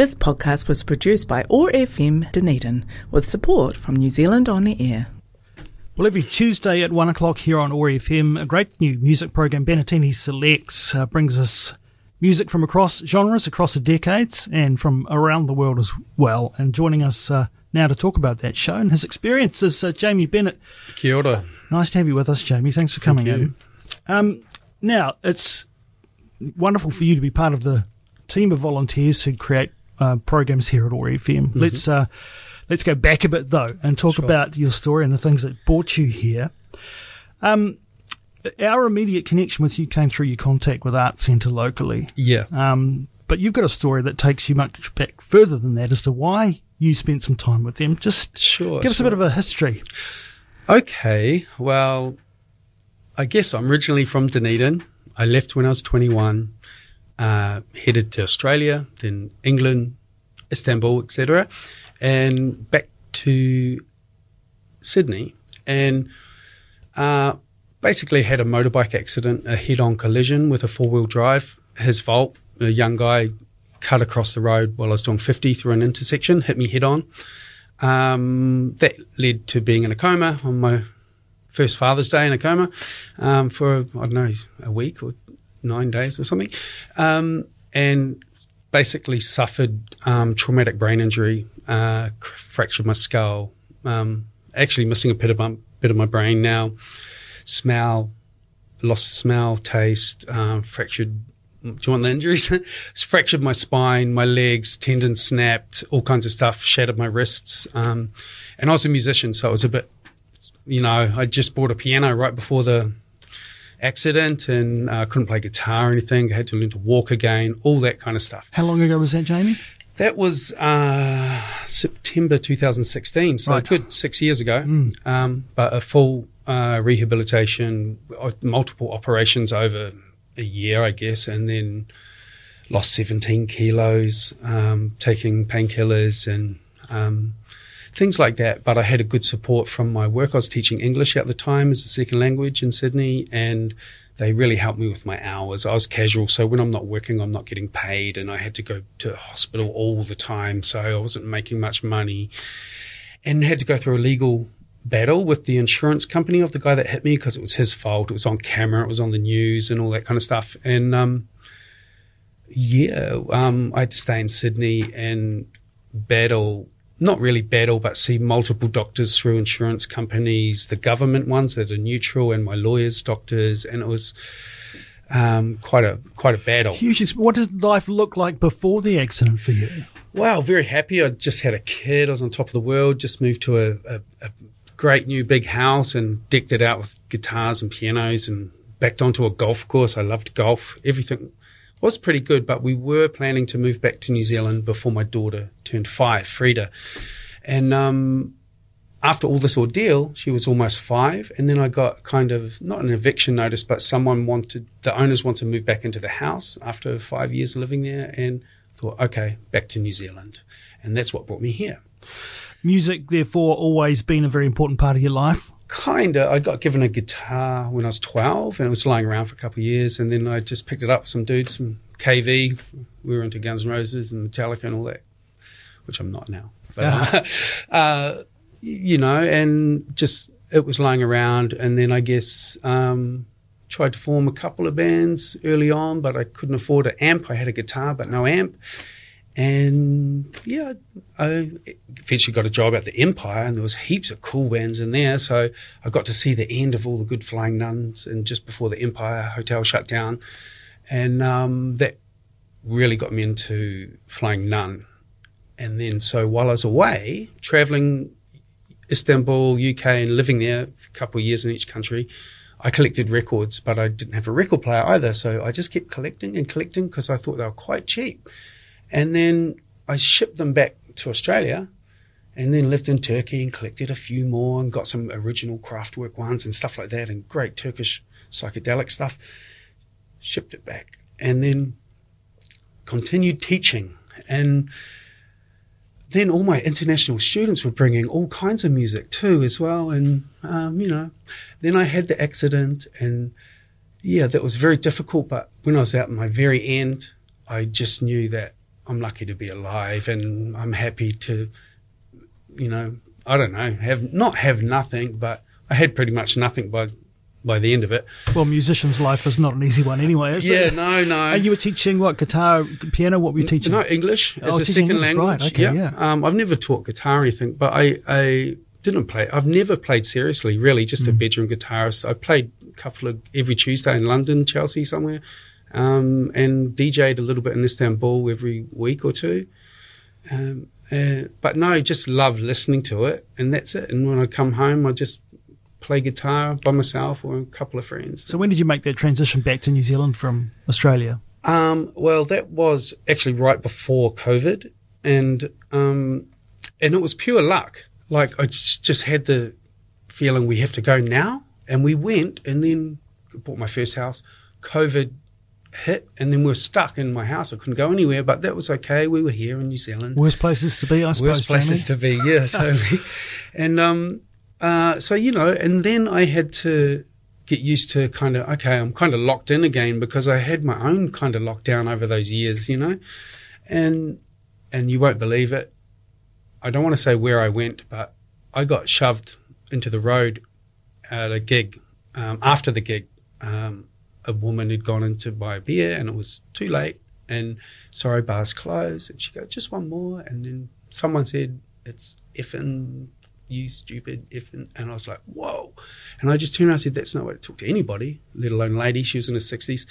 This podcast was produced by OAR FM Dunedin with support from New Zealand On the Air. Well, every Tuesday at 1 o'clock here on OAR FM, a great new music program, Bennettini Selects, uh, brings us music from across genres, across the decades, and from around the world as well. And joining us uh, now to talk about that show and his experience is uh, Jamie Bennett. Kia ora. Nice to have you with us, Jamie. Thanks for coming Thank you. in. Um, now, it's wonderful for you to be part of the team of volunteers who create uh, programs here at OAR FM. Let's uh, let's go back a bit though and talk Sure. about your story and the things that brought you here. Um, our immediate connection with you came through your contact with Art Centre locally, Yeah. um, but you've got a story that takes you much back further than that as to why you spent some time with them. Just Sure. give us a bit of a history. Okay. Well, I guess I'm originally from Dunedin. I left when I was 21, uh, headed to Australia, then England, Istanbul, etc., and back to Sydney. And uh, basically had a motorbike accident, a head-on collision with a four-wheel drive. His fault. A young guy cut across the road while I was doing 50 through an intersection, hit me head-on. Um, that led to being in a coma on my first Father's Day in a coma um, for I don't know a week or nine days or something, um, and basically suffered um, traumatic brain injury, uh, fractured my skull, um, actually missing a bit of my, bit of my brain now, smell, lost smell, taste, um, fractured. Do you want the injuries? it's fractured my spine, my legs, tendons snapped, all kinds of stuff, shattered my wrists. Um, and I was a musician, so it was a bit, you know, I just bought a piano right before the accident and uh, couldn't play guitar or anything. I had to learn to walk again, all that kind of stuff. How long ago was that, Jamie? That was uh, September 2016, so Right. good six years ago. Um, but a full uh, rehabilitation, uh, multiple operations over a year, I guess, and then lost 17 kilos, um, taking painkillers and um, things like that. But I had a good support from my work. I was teaching English at the time as a second language in Sydney, and they really helped me with my hours. I was casual, so when I'm not working, I'm not getting paid, and I had to go to hospital all the time, so I wasn't making much money, and had to go through a legal battle with the insurance company of the guy that hit me because it was his fault. It was on camera, it was on the news, and all that kind of stuff. And um, yeah, um, I had to stay in Sydney and battle. Not really battle, but see multiple doctors through insurance companies, the government ones that are neutral, and my lawyers' doctors, and it was um, quite a quite a battle. Huge. What did life look like before the accident for you? Wow, very happy. I just had a kid. I was on top of the world. Just moved to a, a, a great new big house and decked it out with guitars and pianos and backed onto a golf course. I loved golf. Everything was pretty good, but we were planning to move back to New Zealand before my daughter turned five, Frida. And um, after all this ordeal, she was almost five. And then I got kind of not an eviction notice, but someone wanted, the owners wanted to move back into the house after five years living there. And thought, okay, back to New Zealand. And that's what brought me here. Music, therefore, always been a very important part of your life. Kinda. I got given a guitar when I was 12 and it was lying around for a couple of years. And then I just picked it up with some dudes from KV. We were into Guns N' Roses and Metallica and all that, which I'm not now. But, uh, you know, and just it was lying around. And then I guess, um, tried to form a couple of bands early on, but I couldn't afford an amp. I had a guitar, but no amp. And yeah, I eventually got a job at the Empire, and there was heaps of cool bands in there. So I got to see the end of all the good Flying Nuns, and just before the Empire Hotel shut down, and um, that really got me into Flying Nun. And then, so while I was away traveling Istanbul, UK, and living there for a couple of years in each country, I collected records, but I didn't have a record player either. So I just kept collecting and collecting because I thought they were quite cheap. And then I shipped them back to Australia and then lived in Turkey and collected a few more and got some original Kraftwerk ones and stuff like that and great Turkish psychedelic stuff. Shipped it back and then continued teaching. And then all my international students were bringing all kinds of music too, as well. And, um, you know, then I had the accident and yeah, that was very difficult. But when I was out in my very end, I just knew that I'm lucky to be alive, and I'm happy to, you know, I don't know, have not have nothing, but I had pretty much nothing by by the end of it. Well, musician's life is not an easy one anyway, is yeah, it? no, no. And you were teaching what guitar, piano? What were you teaching? No, English as Oh, a second English, language. right, okay, yeah. Um, I've never taught guitar or anything, but I, I didn't play. I've never played seriously, really, just Mm. a bedroom guitarist. I played a couple of every Tuesday in London, Chelsea, somewhere, um, and DJ'd a little bit in Istanbul every week or two. Um, uh, but no, just love listening to it, and that's it. And when I come home, I just play guitar by myself or a couple of friends. So when did you make that transition back to New Zealand from Australia? Um, well, that was actually right before COVID, and um, and it was pure luck. Like I just just had the feeling we have to go now, and we went, and then bought my first house. COVID hit, and then we were stuck in my house. I couldn't go anywhere, but that was okay. We were here in New Zealand. Worst places to be, I suppose. Worst places Jamie. to be, yeah, totally. and um, uh, so you know, and then I had to get used to kind of okay, I'm kind of locked in again because I had my own kind of lockdown over those years, you know, and and you won't believe it. I don't want to say where I went, but I got shoved into the road at a gig. Um, after the gig, um, a woman had gone in to buy a beer and it was too late. And sorry, bar's closed. And she goes, just one more. And then someone said, it's effing you stupid effing. And I was like, whoa. And I just turned around and said, that's not what to talk to anybody, let alone lady. She was in her 60s.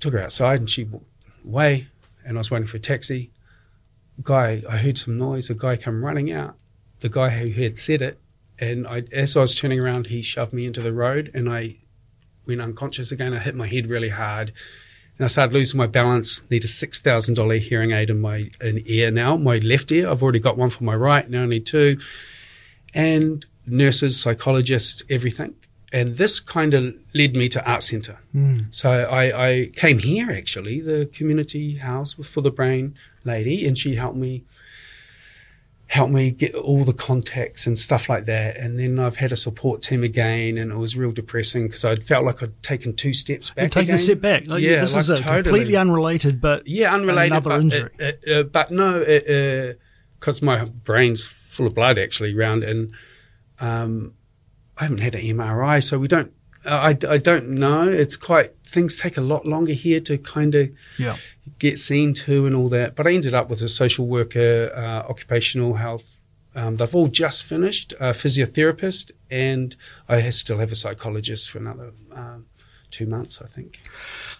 Took her outside and she walked away. And I was waiting for a taxi. Guy, I heard some noise. A guy come running out. The guy who had said it. And I, as I was turning around, he shoved me into the road and I went unconscious again. I hit my head really hard. And I started losing my balance. Need a six thousand dollar hearing aid in my in ear now, my left ear. I've already got one for my right. Now I need two. And nurses, psychologists, everything. And this kind of led me to Art Centre. Hmm. So I, I came here actually, the community house for the brain lady, and she helped me helped me get all the contacts and stuff like that. And then I've had a support team again, and it was real depressing because I'd felt like I'd taken two steps back. You're taking a step back. Like, yeah, this like is a totally. completely unrelated, but Yeah, unrelated. another but, injury. uh, uh, uh, but no, because my brain's full of blood actually round, and um, I haven't had an MRI, so we don't. Uh, I, I don't know. It's quite things take a lot longer here to kind of yeah. get seen to and all that. But I ended up with a social worker, uh, occupational health. Um, they've all just finished, a physiotherapist, and I still have a psychologist for another um, two months, I think.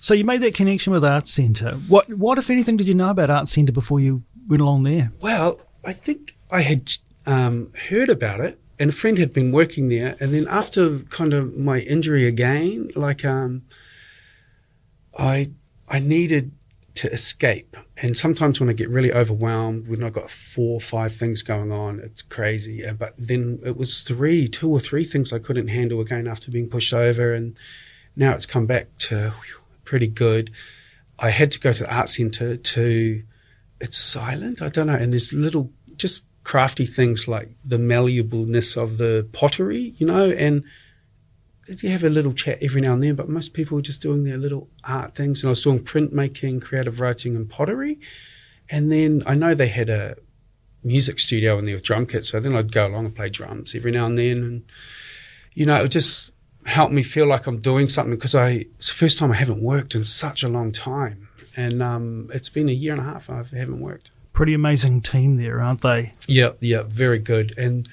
So you made that connection with Arts Centre. What, what, if anything, did you know about Arts Centre before you went along there? Well, I think I had um, heard about it, and a friend had been working there. And then after kind of my injury again, like um, I I needed to escape. And sometimes when I get really overwhelmed, when I've got four or five things going on, it's crazy. Uh, But then it was three, two or three things I couldn't handle again after being pushed over, and now it's come back to pretty good. I had to go to the art centre to it's silent. I don't know. And there's little just crafty things like the malleableness of the pottery, you know, and you have a little chat every now and then, but most people are just doing their little art things. And I was doing printmaking, creative writing, and pottery. And then I know they had a music studio in there with drum kits. So then I'd go along and play drums every now and then. And, you know, it would just help me feel like I'm doing something because I, it's the first time I haven't worked in such a long time. And um, it's been a year and a half I haven't worked. Pretty amazing team there, aren't they? Yeah, yeah, very good. And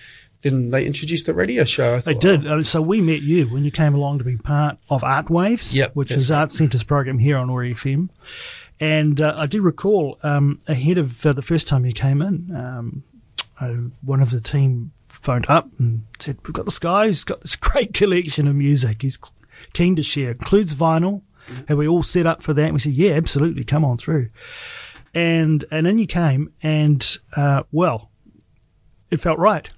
then they introduced the radio show. I They did. Uh, So we met you when you came along to be part of Art Waves, Yep, which is right. Art Centre's program here on OAR FM. And uh, I do recall um, ahead of uh, the first time you came in, um, uh, one of the team phoned up and said, "We've got this guy who's got this great collection of music. He's keen to share. Includes vinyl. Have we all set up for that?" And we said, "Yeah, absolutely. Come on through." And and then you came, and uh, well, it felt right.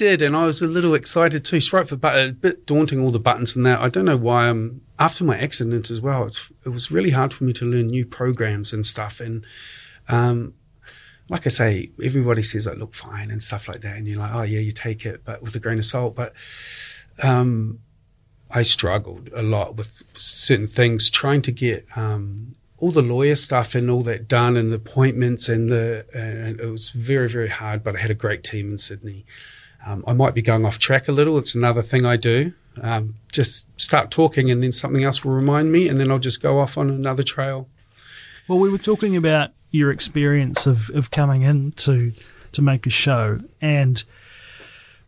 Did, and I was a little excited too. Straight for button, a bit daunting, all the buttons and that. I don't know why. I'm after my accident as well. It was really hard for me to learn new programs and stuff. And um, like I say, everybody says I look fine and stuff like that, and you're like, oh yeah, you take it, but with a grain of salt. But um, I struggled a lot with certain things, trying to get um, all the lawyer stuff and all that done and the appointments and the and it was very very hard. But I had a great team in Sydney. Um, I might be going off track a little. It's another thing I do. Um, just start talking and then something else will remind me, and then I'll just go off on another trail. Well, we were talking about your experience of, of coming in to, to make a show, and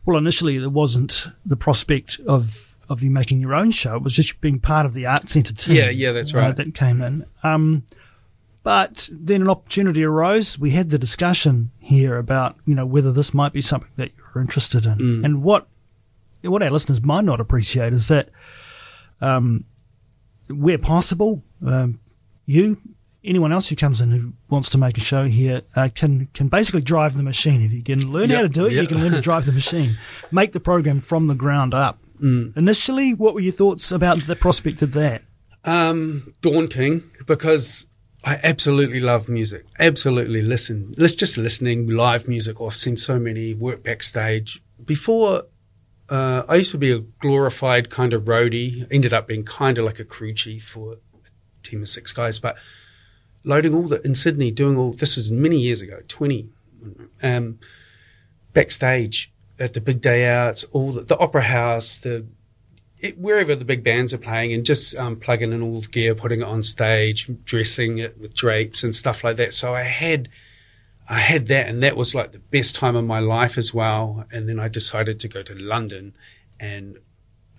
well, initially there wasn't the prospect of of you making your own show. It was just being part of the art centre team. Yeah, yeah, that's right. Uh, that came in. Um, but then an opportunity arose. We had the discussion here about you know whether this might be something that you're interested in, Mm. and what what our listeners might not appreciate is that um, where possible, um, you anyone else who comes in who wants to make a show here uh, can can basically drive the machine. If you can learn how to do it, you can learn to drive the machine, make the program from the ground up. Mm. Initially, what were your thoughts about the prospect of that? Um, daunting because I absolutely love music. Absolutely listen. Let's just listening live music. I've seen so many work backstage before. Uh, I used to be a glorified kind of roadie. Ended up being kind of like a crew chief for a team of six guys, but loading all the in Sydney, doing all this is many years ago, twenty. Um, backstage at the big day outs, all the, the opera house, the it, wherever the big bands are playing and just um, plugging in all the gear, putting it on stage, dressing it with drapes and stuff like that. So I had, I had that, and that was like the best time of my life as well. And then I decided to go to London, and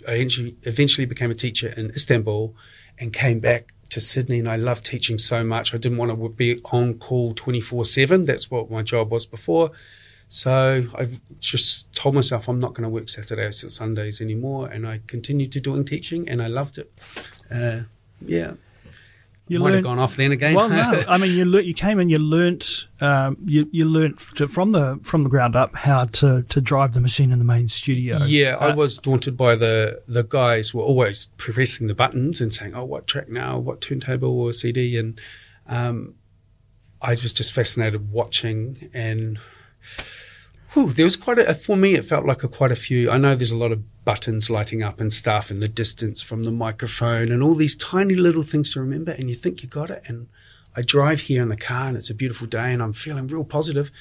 I eventually, became a teacher in Istanbul, and came back to Sydney. And I loved teaching so much. I didn't want to be on call twenty four seven. That's what my job was before. So I've just told myself I'm not going to work Saturdays and Sundays anymore, and I continued to doing teaching, and I loved it. Uh, yeah, You might have learned- gone off then again. Well, no, I mean you lear- you came and you learnt um, you you learnt to, from the from the ground up how to, to drive the machine in the main studio. yeah, I Uh, was daunted by the the guys were always pressing the buttons and saying, "Oh, what track now? What turntable or CD?" And um, I was just fascinated watching and. Whew, there was quite a for me. It felt like a quite a few. I know there's a lot of buttons lighting up and stuff, and the distance from the microphone, and all these tiny little things to remember. And you think you got it. And I drive here in the car, and it's a beautiful day, and I'm feeling real positive.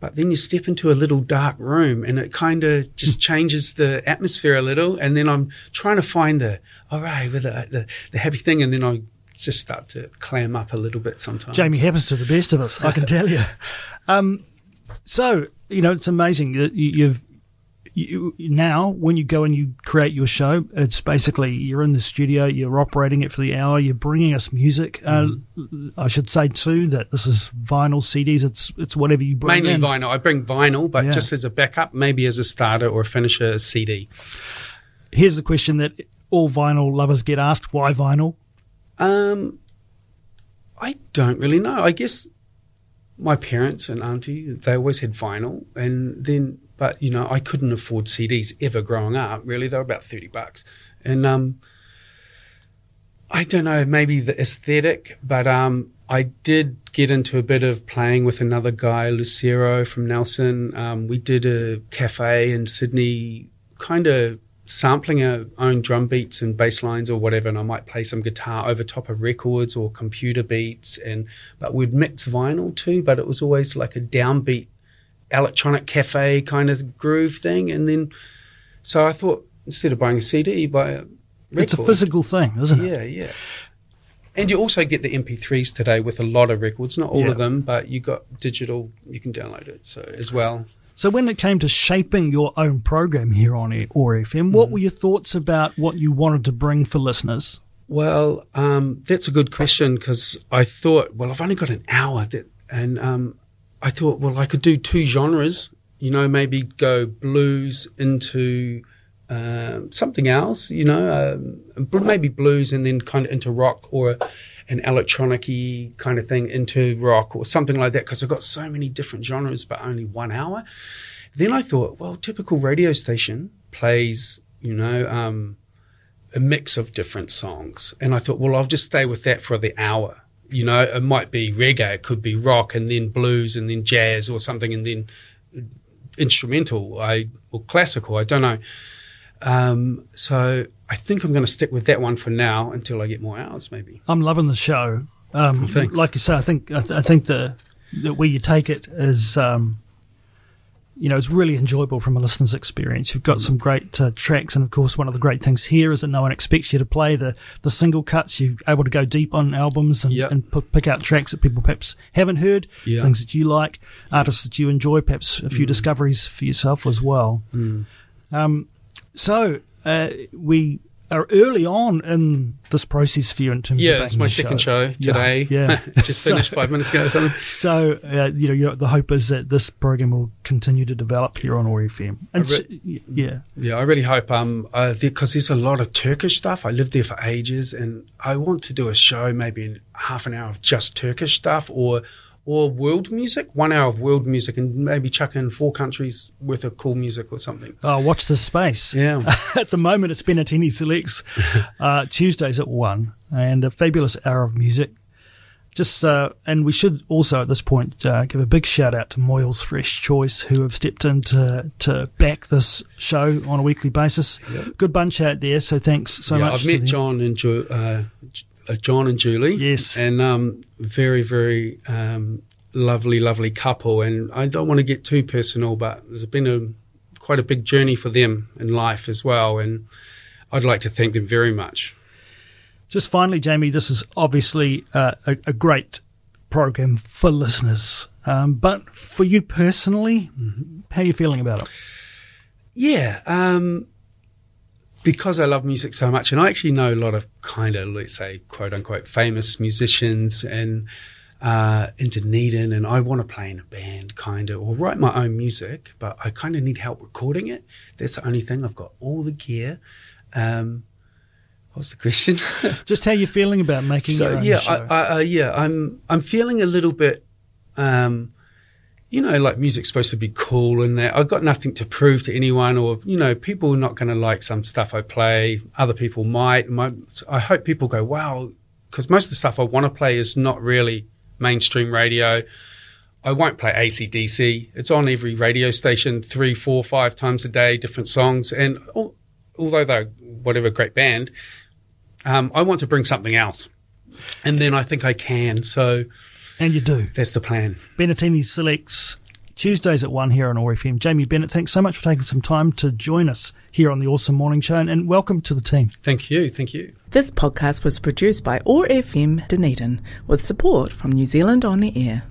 But then you step into a little dark room, and it kind of just changes the atmosphere a little. And then I'm trying to find the all right with the, the the happy thing, and then I just start to clam up a little bit sometimes. Jamie happens to the best of us, I can tell you. Um, so you know it's amazing that you, you've you, now when you go and you create your show, it's basically you're in the studio, you're operating it for the hour, you're bringing us music. Uh, I should say too that this is vinyl CDs. It's it's whatever you bring Mainly in. vinyl. I bring vinyl, but Yeah. just as a backup, maybe as a starter or a finisher, a CD. Here's the question that all vinyl lovers get asked: Why vinyl? Um, I don't really know. I guess my parents and auntie they always had vinyl, and then but you know I couldn't afford CDs ever growing up. Really, they were about thirty bucks, and um, I don't know, maybe the aesthetic, but um, I did get into a bit of playing with another guy, Lucero from Nelson. Um, we did a cafe in Sydney, kind of sampling our own drum beats and bass lines or whatever, and I might play some guitar over top of records or computer beats, and but we'd mix vinyl too, but it was always like a downbeat electronic cafe kind of groove thing, and then so I thought instead of buying a CD, buy a record. It's a physical thing, isn't it? Yeah, yeah. And you also get the MP3s today with a lot of records, not all Yeah. of them, but you got digital, you can download it so as well. So when it came to shaping your own program here on OAR FM, Mm. what were your thoughts about what you wanted to bring for listeners? Well, um, that's a good question because I thought, well, I've only got an hour, that, and um, I thought, well, I could do two genres. You know, maybe go blues into um, something else. You know, bl- maybe blues and then kind of into rock or an electronic-y kind of thing into rock or something like that. Because I've got so many different genres, but only one hour. Then I thought, well, typical radio station plays, you know. Um, a mix of different songs. And I thought, well, I'll just stay with that for the hour. You know, it might be reggae, it could be rock, and then blues, and then jazz or something, and then instrumental I, or classical. I don't know. Um, so I think I'm going to stick with that one for now until I get more hours, maybe. I'm loving the show. Um, Oh, thanks. Like you say, I think I, th- I think the, the where you take it is, um, you know, it's really enjoyable from a listener's experience. You've Mm. got some great uh, tracks, and of course, one of the great things here is that no one expects you to play the the single cuts. You're able to go deep on albums and, Yep. and p- pick out tracks that people perhaps haven't heard, Yeah. things that you like, artists that you enjoy, perhaps a few Mm. discoveries for yourself as well. Um, so uh, we are early on in this process for you in terms of Yeah, backing it's my second show, Yeah, today. Yeah, Just finished five minutes ago or something. So uh, you know, you know, the hope is that this program will continue to develop here on OAR FM. And y- yeah, Yeah, I really hope um uh, because there's a lot of Turkish stuff. I lived there for ages, and I want to do a show maybe in half an hour of just Turkish stuff, or or world music, one hour of world music, and maybe chuck in four countries worth of cool music or something. oh, watch this space. Yeah, At the moment, it's it's Bennettini Selects uh, Tuesdays at one, and a fabulous hour of music. Just uh, and we should also at this point uh, give a big shout out to Moyles Fresh Choice who have stepped in to, to back this show on a weekly basis. Good bunch out there, so thanks so yeah. much. I've to met. John and uh, uh, John and Julie. Yes. and um, very very um, lovely, lovely couple. And I don't want to get too personal, but there's been a quite a big journey for them in life as well, and I'd like to thank them very much. Just finally, Jamie, this is obviously uh, a, a great program for listeners, um, but for you personally, how are you feeling about it? Yeah, um, because I love music so much, and I actually know a lot of kind of, let's say, quote unquote, famous musicians and uh, in Dunedin, and I want to play in a band, kind of, or write my own music, but I kind of need help recording it. That's the only thing. I've got all the gear. Um, what's the question? Just how you're feeling about making your own yeah, I, I, uh, yeah, I'm I'm feeling a little bit, um, you know, like music's supposed to be cool and that I've got nothing to prove to anyone, or you know, people are not going to like some stuff I play. Other people might. I hope people go, wow, because most of the stuff I want to play is not really mainstream radio. I won't play ACDC. It's on every radio station three, four, five times a day, different songs. And al- although they're whatever great band, um, I want to bring something else. And then I think I can. So and you do. that's the plan. Bennettini selects Tuesdays at 1 here on OAR FM. Jamie Bennett, thanks so much for taking some time to join us here on the OARsome Morning Show and, and welcome to the team. Thank you. Thank you. This podcast was produced by OAR FM Dunedin with support from New Zealand On the Air.